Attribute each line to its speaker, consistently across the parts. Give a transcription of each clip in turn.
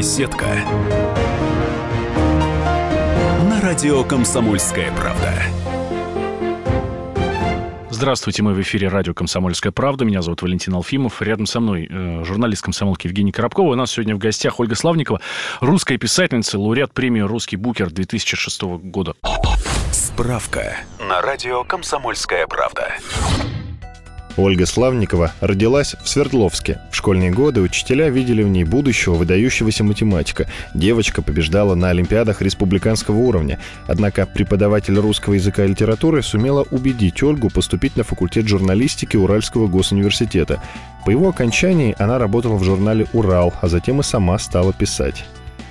Speaker 1: Беседка. На радио «Комсомольская правда».
Speaker 2: Здравствуйте, мы в эфире радио «Комсомольская правда». Меня зовут Валентин Алфимов. Рядом со мной э, журналист комсомолки Евгений Коробкова. У нас сегодня в гостях Ольга Славникова, русская писательница, лауреат премии «Русский букер» 2006 года.
Speaker 1: Справка на радио «Комсомольская правда».
Speaker 3: Ольга Славникова родилась в Свердловске. В школьные годы учителя видели в ней будущего выдающегося математика. Девочка побеждала на олимпиадах республиканского уровня. Однако преподаватель русского языка и литературы сумела убедить Ольгу поступить на факультет журналистики Уральского госуниверситета. По его окончании она работала в журнале «Урал», а затем и сама стала писать.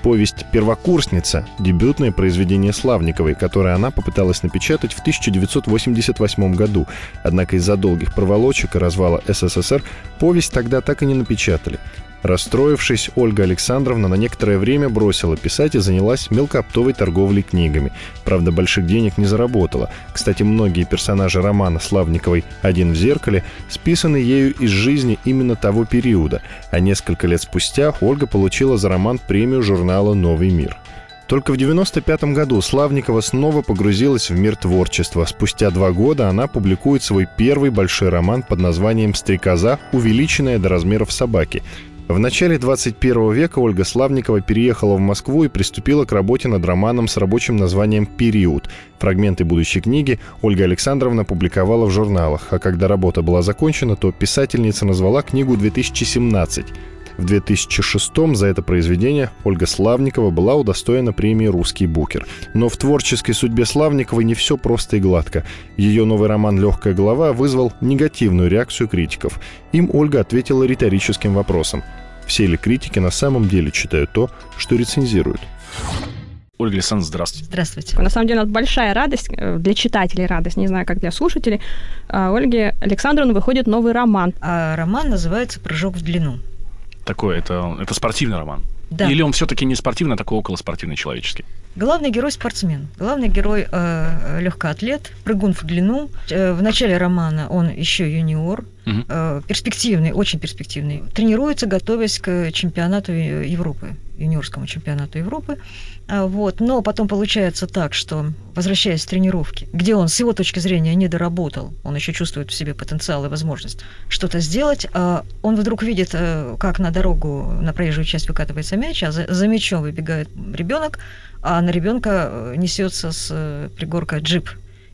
Speaker 3: Повесть «Первокурсница» — дебютное произведение Славниковой, которое она попыталась напечатать в 1988 году. Однако из-за долгих проволочек и развала СССР повесть тогда так и не напечатали. Расстроившись, Ольга Александровна на некоторое время бросила писать и занялась мелкооптовой торговлей книгами. Правда, больших денег не заработала. Кстати, многие персонажи романа Славниковой «Один в зеркале» списаны ею из жизни именно того периода, а несколько лет спустя Ольга получила за роман премию журнала «Новый мир». Только в 1995 году Славникова снова погрузилась в мир творчества. Спустя два года она публикует свой первый большой роман под названием «Стрекоза, увеличенная до размеров собаки», в начале 21 века Ольга Славникова переехала в Москву и приступила к работе над романом с рабочим названием «Период». Фрагменты будущей книги Ольга Александровна публиковала в журналах, а когда работа была закончена, то писательница назвала книгу «2017». В 2006 за это произведение Ольга Славникова была удостоена премии «Русский букер». Но в творческой судьбе Славниковой не все просто и гладко. Ее новый роман «Легкая голова» вызвал негативную реакцию критиков. Им Ольга ответила риторическим вопросом. Все ли критики на самом деле читают то, что рецензируют?
Speaker 2: Ольга Александровна, здравствуйте.
Speaker 4: Здравствуйте. На самом деле, это большая радость, э, для читателей радость, не знаю, как для слушателей. А, Ольги Александровны выходит новый роман.
Speaker 5: А роман называется «Прыжок в длину»
Speaker 2: такой? Это, это спортивный роман?
Speaker 5: Да.
Speaker 2: Или он все-таки не спортивный, а такой околоспортивный человеческий?
Speaker 5: Главный герой спортсмен. Главный герой э, легкоатлет, прыгун в длину. Э, в начале романа он еще юниор, угу. э, перспективный, очень перспективный. Тренируется, готовясь к чемпионату Европы, юниорскому чемпионату Европы. А, вот. Но потом получается так, что, возвращаясь с тренировки, где он с его точки зрения не доработал, он еще чувствует в себе потенциал и возможность что-то сделать, а он вдруг видит, э, как на дорогу, на проезжую часть выкатывается мяч, а за, за мячом выбегает ребенок, а на ребенка э, несется с э, пригорка джип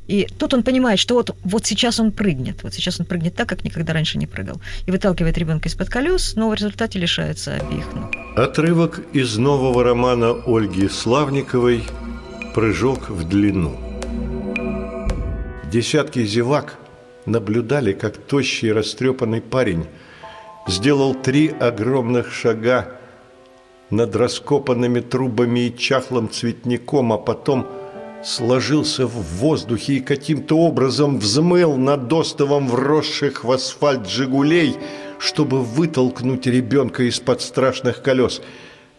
Speaker 5: и тут он понимает, что вот, вот сейчас он прыгнет, вот сейчас он прыгнет так, как никогда раньше не прыгал. И выталкивает ребенка из-под колес, но в результате лишается обеих ног.
Speaker 6: Отрывок из нового романа Ольги Славниковой «Прыжок в длину». Десятки зевак наблюдали, как тощий растрепанный парень сделал три огромных шага над раскопанными трубами и чахлым цветником, а потом – сложился в воздухе и каким-то образом взмыл над остовом вросших в асфальт «Жигулей», чтобы вытолкнуть ребенка из-под страшных колес.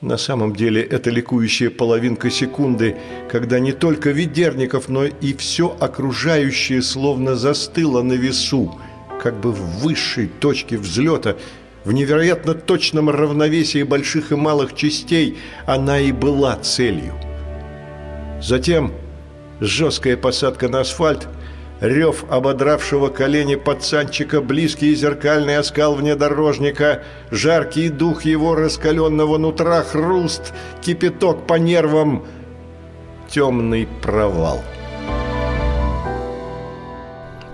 Speaker 6: На самом деле это ликующая половинка секунды, когда не только Ведерников, но и все окружающее словно застыло на весу, как бы в высшей точке взлета, в невероятно точном равновесии больших и малых частей она и была целью. Затем жесткая посадка на асфальт, рев ободравшего колени пацанчика, близкий зеркальный оскал внедорожника, жаркий дух его раскаленного нутра, хруст, кипяток по нервам, темный провал.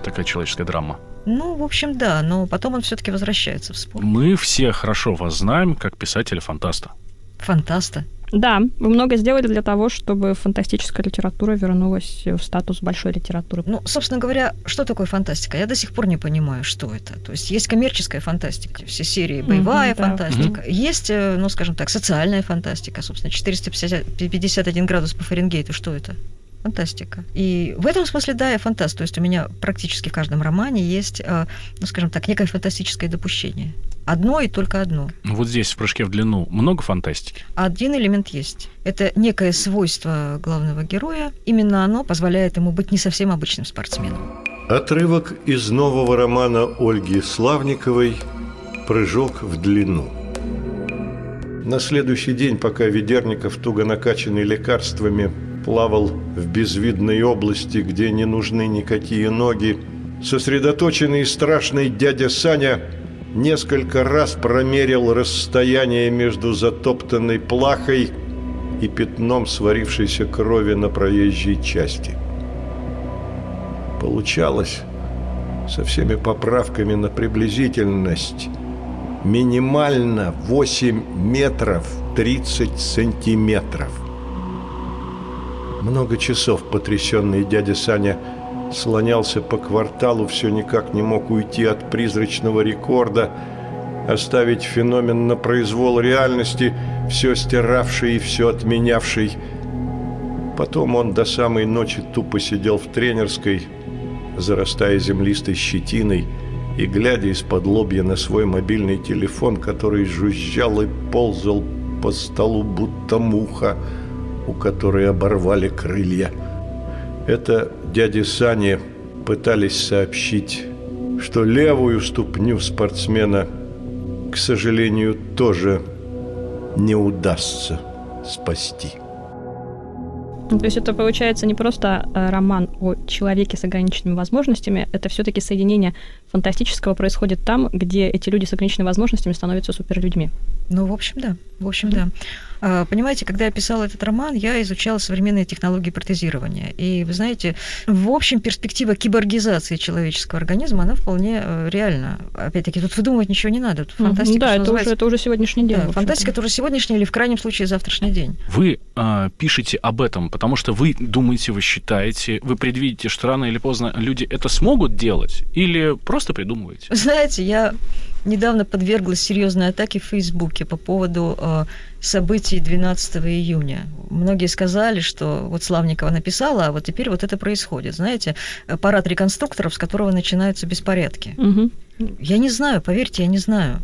Speaker 2: Такая человеческая драма.
Speaker 5: Ну, в общем, да, но потом он все-таки возвращается в спорт.
Speaker 2: Мы все хорошо вас знаем как писателя-фантаста.
Speaker 5: Фантаста?
Speaker 4: Да, вы много сделали для того, чтобы фантастическая литература вернулась в статус большой литературы.
Speaker 5: Ну, собственно говоря, что такое фантастика? Я до сих пор не понимаю, что это. То есть есть коммерческая фантастика, все серии боевая угу, фантастика, да. есть, э, ну, скажем так, социальная фантастика, собственно, 451 градус по Фаренгейту, что это? Фантастика. И в этом смысле, да, я фантаст. То есть у меня практически в каждом романе есть, э, ну, скажем так, некое фантастическое допущение. Одно и только одно.
Speaker 2: Ну, вот здесь, в прыжке в длину, много фантастики?
Speaker 5: Один элемент есть. Это некое свойство главного героя. Именно оно позволяет ему быть не совсем обычным спортсменом.
Speaker 6: Отрывок из нового романа Ольги Славниковой «Прыжок в длину». На следующий день, пока Ведерников, туго накачанный лекарствами, плавал в безвидной области, где не нужны никакие ноги, сосредоточенный и страшный дядя Саня несколько раз промерил расстояние между затоптанной плахой и пятном сварившейся крови на проезжей части. Получалось со всеми поправками на приблизительность минимально 8 метров 30 сантиметров. Много часов потрясенный дядя Саня слонялся по кварталу, все никак не мог уйти от призрачного рекорда, оставить феномен на произвол реальности, все стиравший и все отменявший. Потом он до самой ночи тупо сидел в тренерской, зарастая землистой щетиной и глядя из-под лобья на свой мобильный телефон, который жужжал и ползал по столу, будто муха, у которой оборвали крылья. Это дяде Сане пытались сообщить, что левую ступню спортсмена, к сожалению, тоже не удастся спасти.
Speaker 4: Ну, то есть это получается не просто э, роман о человеке с ограниченными возможностями, это все-таки соединение фантастического происходит там, где эти люди с ограниченными возможностями становятся суперлюдьми.
Speaker 5: Ну, в общем, да. В общем, да. А, понимаете, когда я писала этот роман, я изучала современные технологии протезирования. И, вы знаете, в общем, перспектива киборгизации человеческого организма, она вполне э, реальна. Опять-таки, тут выдумывать ничего не надо. Тут
Speaker 4: фантастика, да, это, называется... уже, это уже сегодняшний день. Да,
Speaker 5: фантастика, которая сегодняшний или, в крайнем случае, завтрашний день.
Speaker 2: Вы э, пишете об этом, потому что вы думаете, вы считаете, вы предвидите, что рано или поздно люди это смогут делать, или просто придумываете?
Speaker 5: Знаете, я недавно подверглась серьезной атаке в Фейсбуке по поводу э, событий 12 июня. Многие сказали, что вот Славникова написала, а вот теперь вот это происходит. Знаете, парад реконструкторов, с которого начинаются беспорядки. Угу. Я не знаю, поверьте, я не знаю.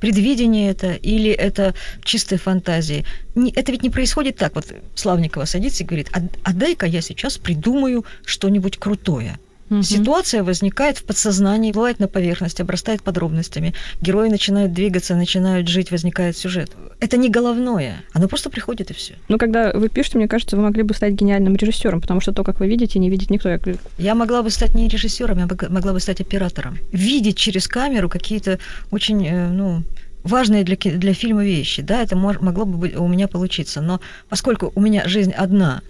Speaker 5: Предвидение это или это чистая фантазия. Не, это ведь не происходит так. Вот Славникова садится и говорит, а, а дай-ка я сейчас придумаю что-нибудь крутое. Угу. Ситуация возникает в подсознании, бывает на поверхности, обрастает подробностями. Герои начинают двигаться, начинают жить, возникает сюжет. Это не головное, оно просто приходит и все.
Speaker 4: Ну, когда вы пишете, мне кажется, вы могли бы стать гениальным режиссером, потому что то, как вы видите, не видит никто.
Speaker 5: Я могла бы стать не режиссером, я могла бы стать оператором. Видеть через камеру какие-то очень, э, ну, важные для, для фильма вещи, да, это могло бы быть, у меня получиться. Но поскольку у меня жизнь одна,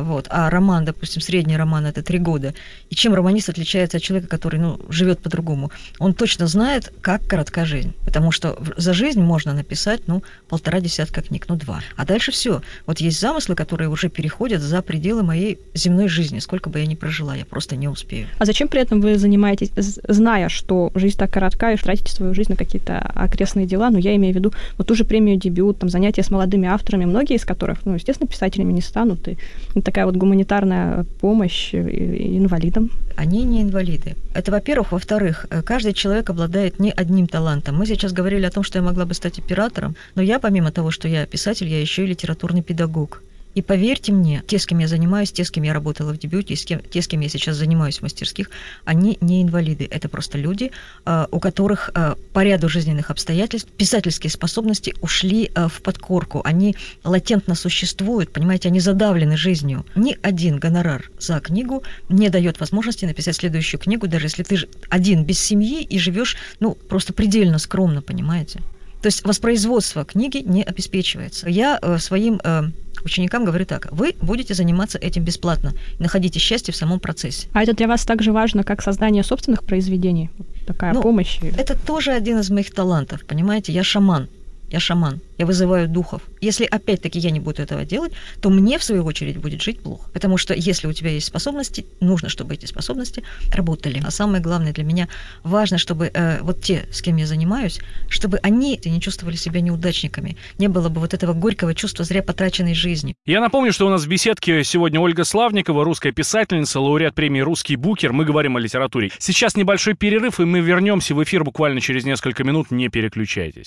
Speaker 5: вот. А роман, допустим, средний роман это три года. И чем романист отличается от человека, который ну, живет по-другому? Он точно знает, как коротка жизнь. Потому что за жизнь можно написать ну, полтора десятка книг, ну два. А дальше все. Вот есть замыслы, которые уже переходят за пределы моей земной жизни. Сколько бы я ни прожила, я просто не успею.
Speaker 4: А зачем при этом вы занимаетесь, зная, что жизнь так коротка, и тратите свою жизнь на какие-то окрестные дела? Ну, я имею в виду вот ту же премию «Дебют», там, занятия с молодыми авторами, многие из которых, ну, естественно, писателями не станут, и такая вот гуманитарная помощь инвалидам?
Speaker 5: Они не инвалиды. Это, во-первых. Во-вторых, э, каждый человек обладает не одним талантом. Мы сейчас говорили о том, что я могла бы стать оператором, но я, помимо того, что я писатель, я еще и литературный педагог. И поверьте мне, те, с кем я занимаюсь, те, с кем я работала в дебюте, с кем, те, с кем я сейчас занимаюсь в мастерских, они не инвалиды. Это просто люди, а, у которых а, по ряду жизненных обстоятельств писательские способности ушли а, в подкорку. Они латентно существуют, понимаете, они задавлены жизнью. Ни один гонорар за книгу не дает возможности написать следующую книгу, даже если ты один без семьи и живешь, ну, просто предельно скромно, понимаете. То есть воспроизводство книги не обеспечивается. Я э, своим э, ученикам говорю так, вы будете заниматься этим бесплатно, находите счастье в самом процессе.
Speaker 4: А это для вас так же важно, как создание собственных произведений? Такая ну, помощь?
Speaker 5: Это тоже один из моих талантов, понимаете, я шаман я шаман, я вызываю духов. Если опять-таки я не буду этого делать, то мне, в свою очередь, будет жить плохо. Потому что если у тебя есть способности, нужно, чтобы эти способности работали. А самое главное для меня важно, чтобы э, вот те, с кем я занимаюсь, чтобы они не чувствовали себя неудачниками. Не было бы вот этого горького чувства зря потраченной жизни.
Speaker 2: Я напомню, что у нас в беседке сегодня Ольга Славникова, русская писательница, лауреат премии «Русский букер». Мы говорим о литературе. Сейчас небольшой перерыв, и мы вернемся в эфир буквально через несколько минут. Не переключайтесь.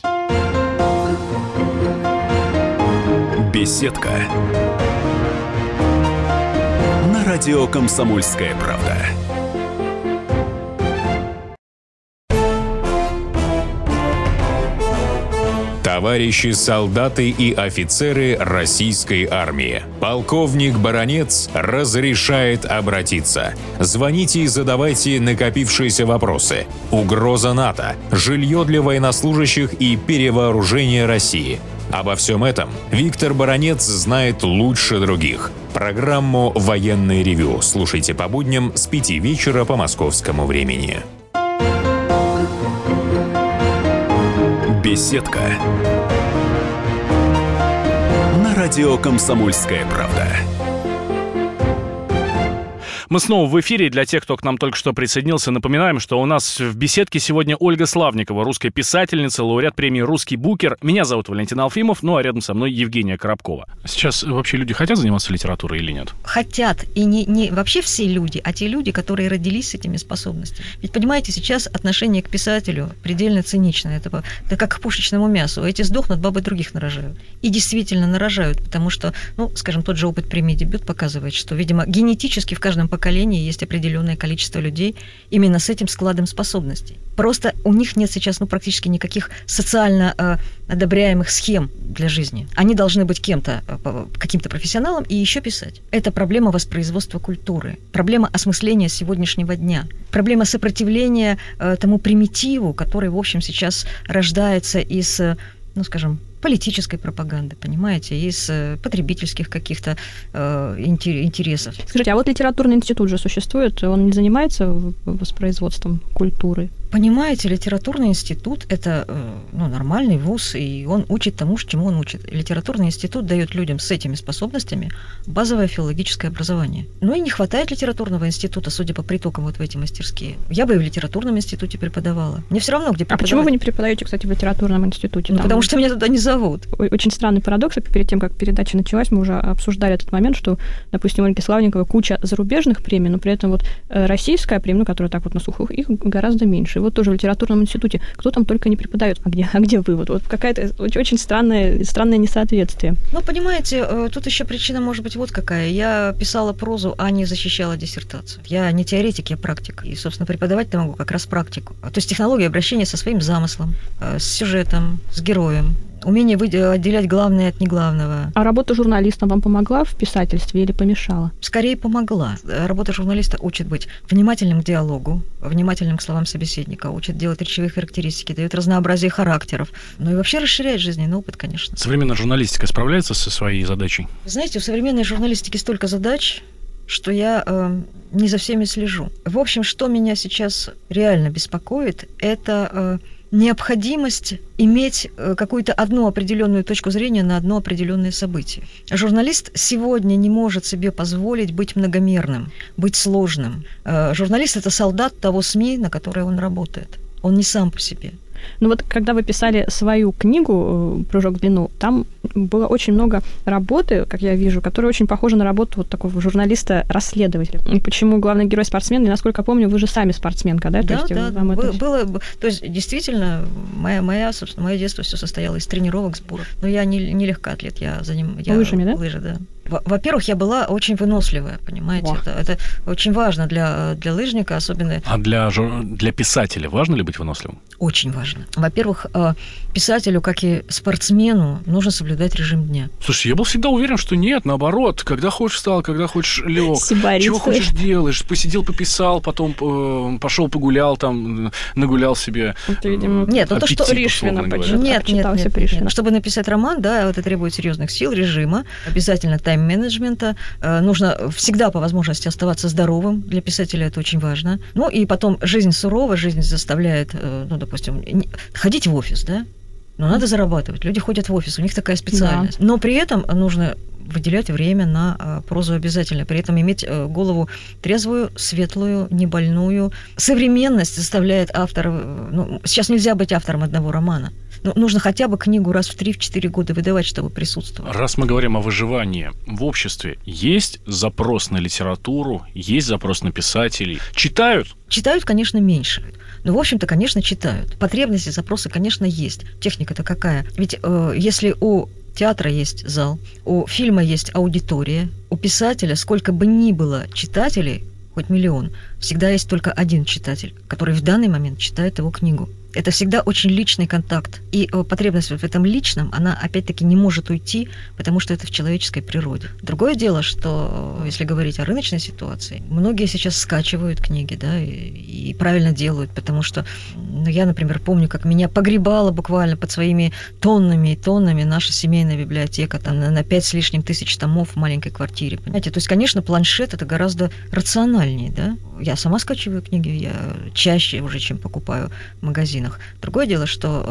Speaker 1: Беседка. На радио Комсомольская правда.
Speaker 7: Товарищи солдаты и офицеры российской армии. Полковник Баронец разрешает обратиться. Звоните и задавайте накопившиеся вопросы. Угроза НАТО, жилье для военнослужащих и перевооружение России. Обо всем этом Виктор Баранец знает лучше других. Программу «Военный ревю» слушайте по будням с 5 вечера по московскому времени.
Speaker 1: Беседка. На радио «Комсомольская правда».
Speaker 2: Мы снова в эфире. Для тех, кто к нам только что присоединился, напоминаем, что у нас в беседке сегодня Ольга Славникова, русская писательница, лауреат премии «Русский букер». Меня зовут Валентин Алфимов, ну а рядом со мной Евгения Коробкова. Сейчас вообще люди хотят заниматься литературой или нет?
Speaker 5: Хотят. И не, не вообще все люди, а те люди, которые родились с этими способностями. Ведь, понимаете, сейчас отношение к писателю предельно циничное. Это, это как к пушечному мясу. Эти сдохнут, бабы других нарожают. И действительно нарожают, потому что, ну, скажем, тот же опыт премии «Дебют» показывает, что, видимо, генетически в каждом поколении есть определенное количество людей именно с этим складом способностей. Просто у них нет сейчас ну, практически никаких социально э, одобряемых схем для жизни. Они должны быть кем-то, э, каким-то профессионалом и еще писать. Это проблема воспроизводства культуры, проблема осмысления сегодняшнего дня, проблема сопротивления э, тому примитиву, который, в общем, сейчас рождается из, э, ну, скажем, политической пропаганды, понимаете, из э, потребительских каких-то э, интересов.
Speaker 4: Скажите, а вот литературный институт же существует, он не занимается воспроизводством культуры?
Speaker 5: Понимаете, литературный институт – это э, ну, нормальный вуз, и он учит тому, чему он учит. Литературный институт дает людям с этими способностями базовое филологическое образование. Ну и не хватает литературного института, судя по притокам вот в эти мастерские. Я бы и в литературном институте преподавала. Мне все равно, где
Speaker 4: преподавать. А почему вы не преподаете, кстати, в литературном институте?
Speaker 5: Ну, потому что меня туда не зовут.
Speaker 4: Очень странный парадокс. Перед тем, как передача началась, мы уже обсуждали этот момент, что, допустим, у Ольги Славниковой куча зарубежных премий, но при этом вот э, российская премия, ну, которая так вот на слуху, их гораздо меньше вот тоже в литературном институте, кто там только не преподает, а где, а где вывод? Вот какая-то очень странное, странное несоответствие.
Speaker 5: Ну, понимаете, э, тут еще причина может быть вот какая. Я писала прозу, а не защищала диссертацию. Я не теоретик, я практик. И, собственно, преподавать-то могу как раз практику. То есть технология обращения со своим замыслом, э, с сюжетом, с героем умение отделять главное от неглавного.
Speaker 4: А работа журналиста вам помогла в писательстве или помешала?
Speaker 5: Скорее помогла. Работа журналиста учит быть внимательным к диалогу, внимательным к словам собеседника, учит делать речевые характеристики, дает разнообразие характеров, ну и вообще расширяет жизненный опыт, конечно.
Speaker 2: Современная журналистика справляется со своей задачей?
Speaker 5: Знаете, у современной журналистики столько задач, что я э, не за всеми слежу. В общем, что меня сейчас реально беспокоит, это э, необходимость иметь э, какую-то одну определенную точку зрения на одно определенное событие. Журналист сегодня не может себе позволить быть многомерным, быть сложным. Э, журналист – это солдат того СМИ, на которой он работает. Он не сам по себе.
Speaker 4: Ну вот, когда вы писали свою книгу э, «Прыжок в длину», там было очень много работы, как я вижу, которая очень похожа на работу вот такого журналиста-расследователя. И почему главный герой спортсмен? И, насколько я помню, вы же сами спортсменка, да?
Speaker 5: Да,
Speaker 4: то есть
Speaker 5: да. Вам это... было, то есть, действительно, моя, моя, собственно, мое детство все состояло из тренировок, сборов. Но я не, не легкоатлет, я за ним... Я,
Speaker 4: Лыжами, да?
Speaker 5: Лыжи, да. Во-первых, я была очень выносливая, понимаете, это, это очень важно для, для лыжника, особенно...
Speaker 2: А для, для писателя важно ли быть выносливым?
Speaker 5: Очень важно. Во-первых, э, писателю, как и спортсмену, нужно соблюдать режим дня.
Speaker 2: Слушай, я был всегда уверен, что нет, наоборот, когда хочешь встал, когда хочешь лег, чего хочешь делаешь, посидел, пописал, потом э, пошел погулял, там нагулял себе.
Speaker 4: Это, видимо, нет, ну то, что
Speaker 5: Пришвина. Нет, нет, нет, нет. Чтобы написать роман, да, это требует серьезных сил, режима, обязательно тайм тайм-менеджмента. Э, нужно всегда по возможности оставаться здоровым. Для писателя это очень важно. Ну и потом жизнь сурова, жизнь заставляет, э, ну, допустим, ходить в офис, да? Но надо зарабатывать. Люди ходят в офис, у них такая специальность. Да. Но при этом нужно выделять время на э, прозу обязательно, при этом иметь голову трезвую, светлую, небольную. Современность заставляет автора... Ну, сейчас нельзя быть автором одного романа. Ну, нужно хотя бы книгу раз в 3-4 года выдавать, чтобы присутствовать.
Speaker 2: Раз мы говорим о выживании в обществе, есть запрос на литературу, есть запрос на писателей. Читают?
Speaker 5: Читают, конечно, меньше. Но, в общем-то, конечно, читают. Потребности, запросы, конечно, есть. Техника-то какая? Ведь э, если у театра есть зал, у фильма есть аудитория, у писателя, сколько бы ни было читателей, хоть миллион, всегда есть только один читатель, который в данный момент читает его книгу. Это всегда очень личный контакт. И э, потребность в этом личном, она опять-таки не может уйти, потому что это в человеческой природе. Другое дело, что э, если говорить о рыночной ситуации, многие сейчас скачивают книги, да, и, и правильно делают, потому что ну, я, например, помню, как меня погребала буквально под своими тоннами и тоннами наша семейная библиотека, там на, на 5 с лишним тысяч томов в маленькой квартире. Понимаете? То есть, конечно, планшет это гораздо рациональнее, да. Я сама скачиваю книги, я чаще уже, чем покупаю в магазин магазинах. Другое дело, что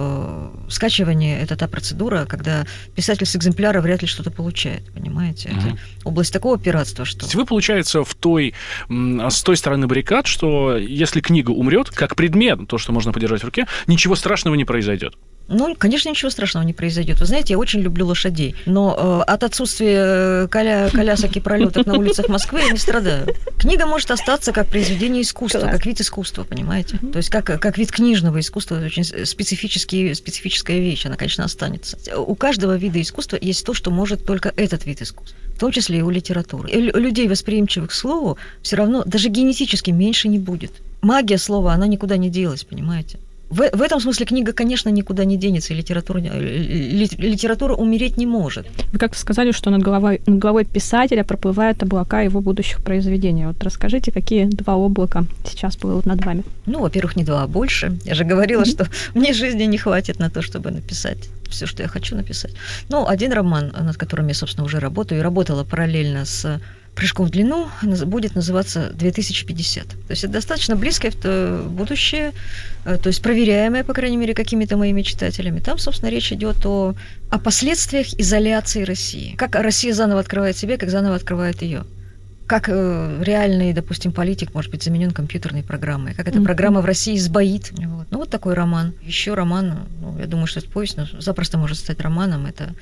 Speaker 5: э, скачивание это та процедура, когда писатель с экземпляра вряд ли что-то получает, понимаете? Mm-hmm. Это область такого пиратства, что...
Speaker 2: Вы, получается, в той, с той стороны баррикад, что если книга умрет, как предмет, то, что можно подержать в руке, ничего страшного не произойдет.
Speaker 5: Ну, конечно, ничего страшного не произойдет. Вы знаете, я очень люблю лошадей, но э, от отсутствия э, коля, колясок и пролеток на улицах Москвы я не страдаю. Книга может остаться как произведение искусства, Класс. как вид искусства, понимаете? То есть как, как вид книжного искусства, очень специфический, специфическая вещь, она, конечно, останется. У каждого вида искусства есть то, что может только этот вид искусства, в том числе и у литературы. И людей, восприимчивых к слову, все равно даже генетически меньше не будет. Магия слова, она никуда не делась, понимаете? В, в этом смысле книга, конечно, никуда не денется, и литература, литература умереть не может.
Speaker 4: Вы как-то сказали, что над головой, над головой писателя проплывают облака его будущих произведений. Вот расскажите, какие два облака сейчас плывут над вами?
Speaker 5: Ну, во-первых, не два, а больше. Я же говорила, mm-hmm. что мне жизни не хватит на то, чтобы написать все, что я хочу написать. Ну, один роман, над которым я, собственно, уже работаю, и работала параллельно с прыжком в длину будет называться 2050. То есть это достаточно близкое будущее, э, то есть проверяемое, по крайней мере, какими-то моими читателями. Там, собственно, речь идет о, о последствиях изоляции России. Как Россия заново открывает себя, как заново открывает ее как э, реальный, допустим, политик может быть заменен компьютерной программой, как эта mm-hmm. программа в России сбоит. Вот. Ну, вот такой роман. Еще роман, ну, я думаю, что это повесть, но запросто может стать романом. Это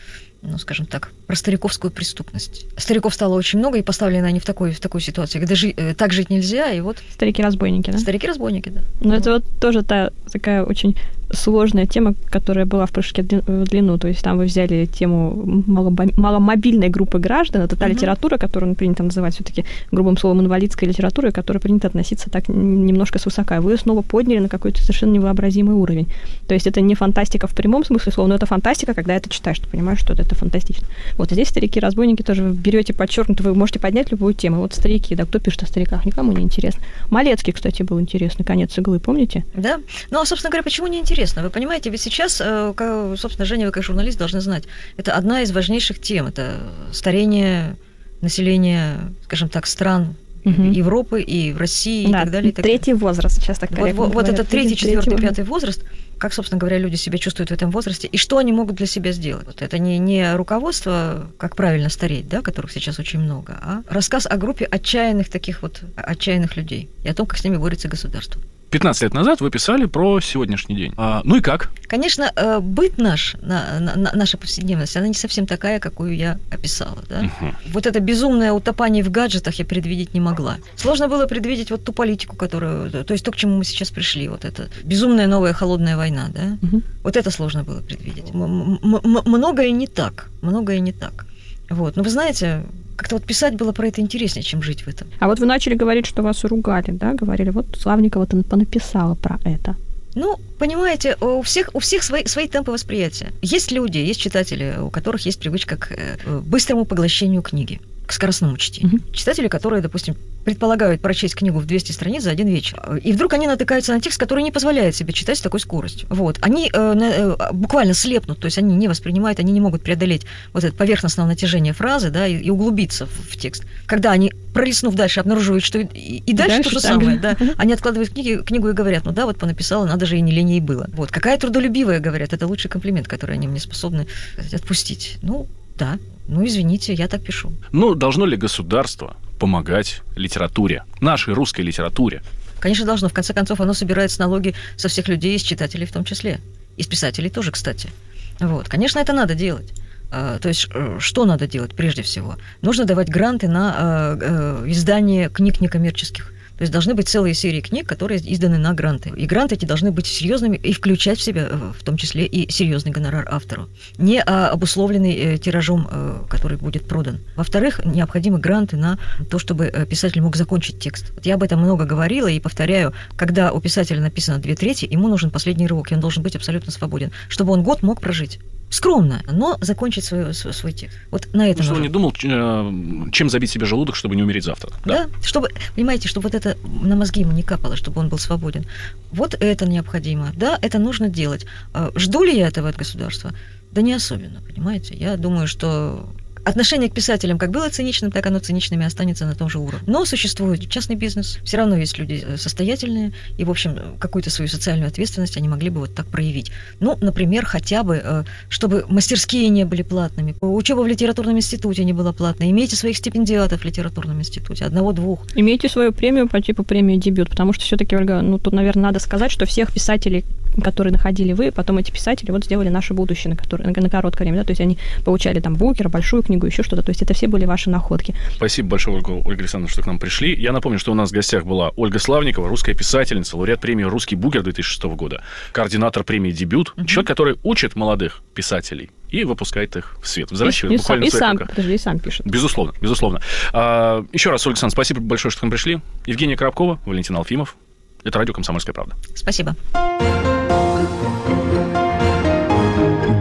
Speaker 5: ну, скажем так, про стариковскую преступность. Стариков стало очень много, и поставлены они в, такой, в такую ситуацию, когда жи- э, так жить нельзя, и вот...
Speaker 4: Старики-разбойники, да?
Speaker 5: Старики-разбойники, да.
Speaker 4: Ну, вот. это вот тоже та такая очень сложная тема, которая была в прыжке в длину. То есть там вы взяли тему маломобильной группы граждан. Это та литература, которую ну, принято называть все-таки грубым словом инвалидской литературой, которая принято относиться так немножко свысока. Вы ее снова подняли на какой-то совершенно невообразимый уровень. То есть это не фантастика в прямом смысле слова, но это фантастика, когда это читаешь, ты понимаешь, что это фантастично. Вот здесь старики-разбойники тоже берете подчеркнуто, вы можете поднять любую тему. Вот старики, да, кто пишет о стариках, никому не интересно. Малецкий, кстати, был интересный, конец иглы, помните?
Speaker 5: Да. Ну, а, собственно говоря, почему не интересно? Вы понимаете, ведь сейчас, э, собственно, Женя, вы как журналист должны знать, это одна из важнейших тем, это старение населения, скажем так, стран угу. Европы и в России да, и так далее. И так
Speaker 4: третий далее. возраст сейчас так
Speaker 5: Вот, вот, вот это третий, четвертый, пятый возраст, как, собственно говоря, люди себя чувствуют в этом возрасте и что они могут для себя сделать. Вот это не, не руководство, как правильно стареть, да, которых сейчас очень много, а рассказ о группе отчаянных таких вот отчаянных людей и о том, как с ними борется государство.
Speaker 2: 15 лет назад вы писали про сегодняшний день. А, ну и как?
Speaker 5: Конечно, э, быт наш, на, на, наша повседневность, она не совсем такая, какую я описала. Да? Угу. Вот это безумное утопание в гаджетах я предвидеть не могла. Сложно было предвидеть вот ту политику, которую... То есть то, к чему мы сейчас пришли. Вот это безумная новая холодная война. Да? Угу. Вот это сложно было предвидеть. М- м- многое не так. Многое не так. Вот. Но вы знаете, как-то вот писать было про это интереснее, чем жить в этом.
Speaker 4: А вот вы начали говорить, что вас ругали, да? Говорили, вот Славникова-то понаписала про это.
Speaker 5: Ну, понимаете, у всех, у всех свои, свои темпы восприятия. Есть люди, есть читатели, у которых есть привычка к э, быстрому поглощению книги к скоростному чтению. Угу. Читатели, которые, допустим, предполагают прочесть книгу в 200 страниц за один вечер, и вдруг они натыкаются на текст, который не позволяет себе читать с такой скоростью. Вот. Они э, э, буквально слепнут, то есть они не воспринимают, они не могут преодолеть вот это поверхностное натяжение фразы, да, и, и углубиться в, в текст. Когда они, пролистнув дальше, обнаруживают, что и, и дальше, дальше то же самое, да, они откладывают книги, книгу и говорят, ну да, вот понаписала, надо же и не лень ей было. Вот. Какая трудолюбивая, говорят, это лучший комплимент, который они мне способны отпустить. Ну, да, ну, извините, я так пишу.
Speaker 2: Ну, должно ли государство помогать литературе, нашей русской литературе?
Speaker 5: Конечно, должно. В конце концов, оно собирает налоги со всех людей, из читателей в том числе. Из писателей тоже, кстати. Вот. Конечно, это надо делать. А, то есть, э, что надо делать прежде всего? Нужно давать гранты на э, э, издание книг некоммерческих. То есть должны быть целые серии книг, которые изданы на гранты. И гранты эти должны быть серьезными и включать в себя, э, в том числе, и серьезный гонорар автору. Не а, обусловленный э, тиражом, э, который будет продан. Во-вторых, необходимы гранты на то, чтобы писатель мог закончить текст. Вот я об этом много говорила и повторяю, когда у писателя написано две трети, ему нужен последний рывок, и он должен быть абсолютно свободен, чтобы он год мог прожить скромно, но закончить свой, свой, свой текст. Вот на этом.
Speaker 2: Ну, чтобы он не думал, э, чем забить себе желудок, чтобы не умереть завтра.
Speaker 5: Да? да, чтобы, понимаете, чтобы вот это на мозги ему не капало, чтобы он был свободен. Вот это необходимо. Да, это нужно делать. А жду ли я этого от государства? Да не особенно, понимаете. Я думаю, что Отношение к писателям как было циничным, так оно циничными останется на том же уровне. Но существует частный бизнес, все равно есть люди э, состоятельные, и, в общем, какую-то свою социальную ответственность они могли бы вот так проявить. Ну, например, хотя бы, э, чтобы мастерские не были платными, учеба в литературном институте не была платной, имейте своих стипендиатов в литературном институте, одного-двух.
Speaker 4: Имейте свою премию по типу премии «Дебют», потому что все-таки, Ольга, ну, тут, наверное, надо сказать, что всех писателей, которые находили вы, потом эти писатели вот сделали наше будущее на, который, на, на короткое время, да, то есть они получали там Букера, большую книгу, еще что-то, то есть это все были ваши находки.
Speaker 2: Спасибо большое, Ольга, Ольга Александровна, что к нам пришли. Я напомню, что у нас в гостях была Ольга Славникова, русская писательница, лауреат премии «Русский Букер» 2006 года, координатор премии «Дебют», угу. человек, который учит молодых писателей и выпускает их в свет, взращивает
Speaker 4: и, буквально и сам, подожди, и сам пишет.
Speaker 2: Безусловно, безусловно. А, еще раз, Ольга Александровна, спасибо большое, что к нам пришли. Евгения Коробкова, Валентин Алфимов. Это радио «Комсомольская правда».
Speaker 5: Спасибо.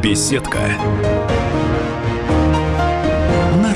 Speaker 1: Беседка.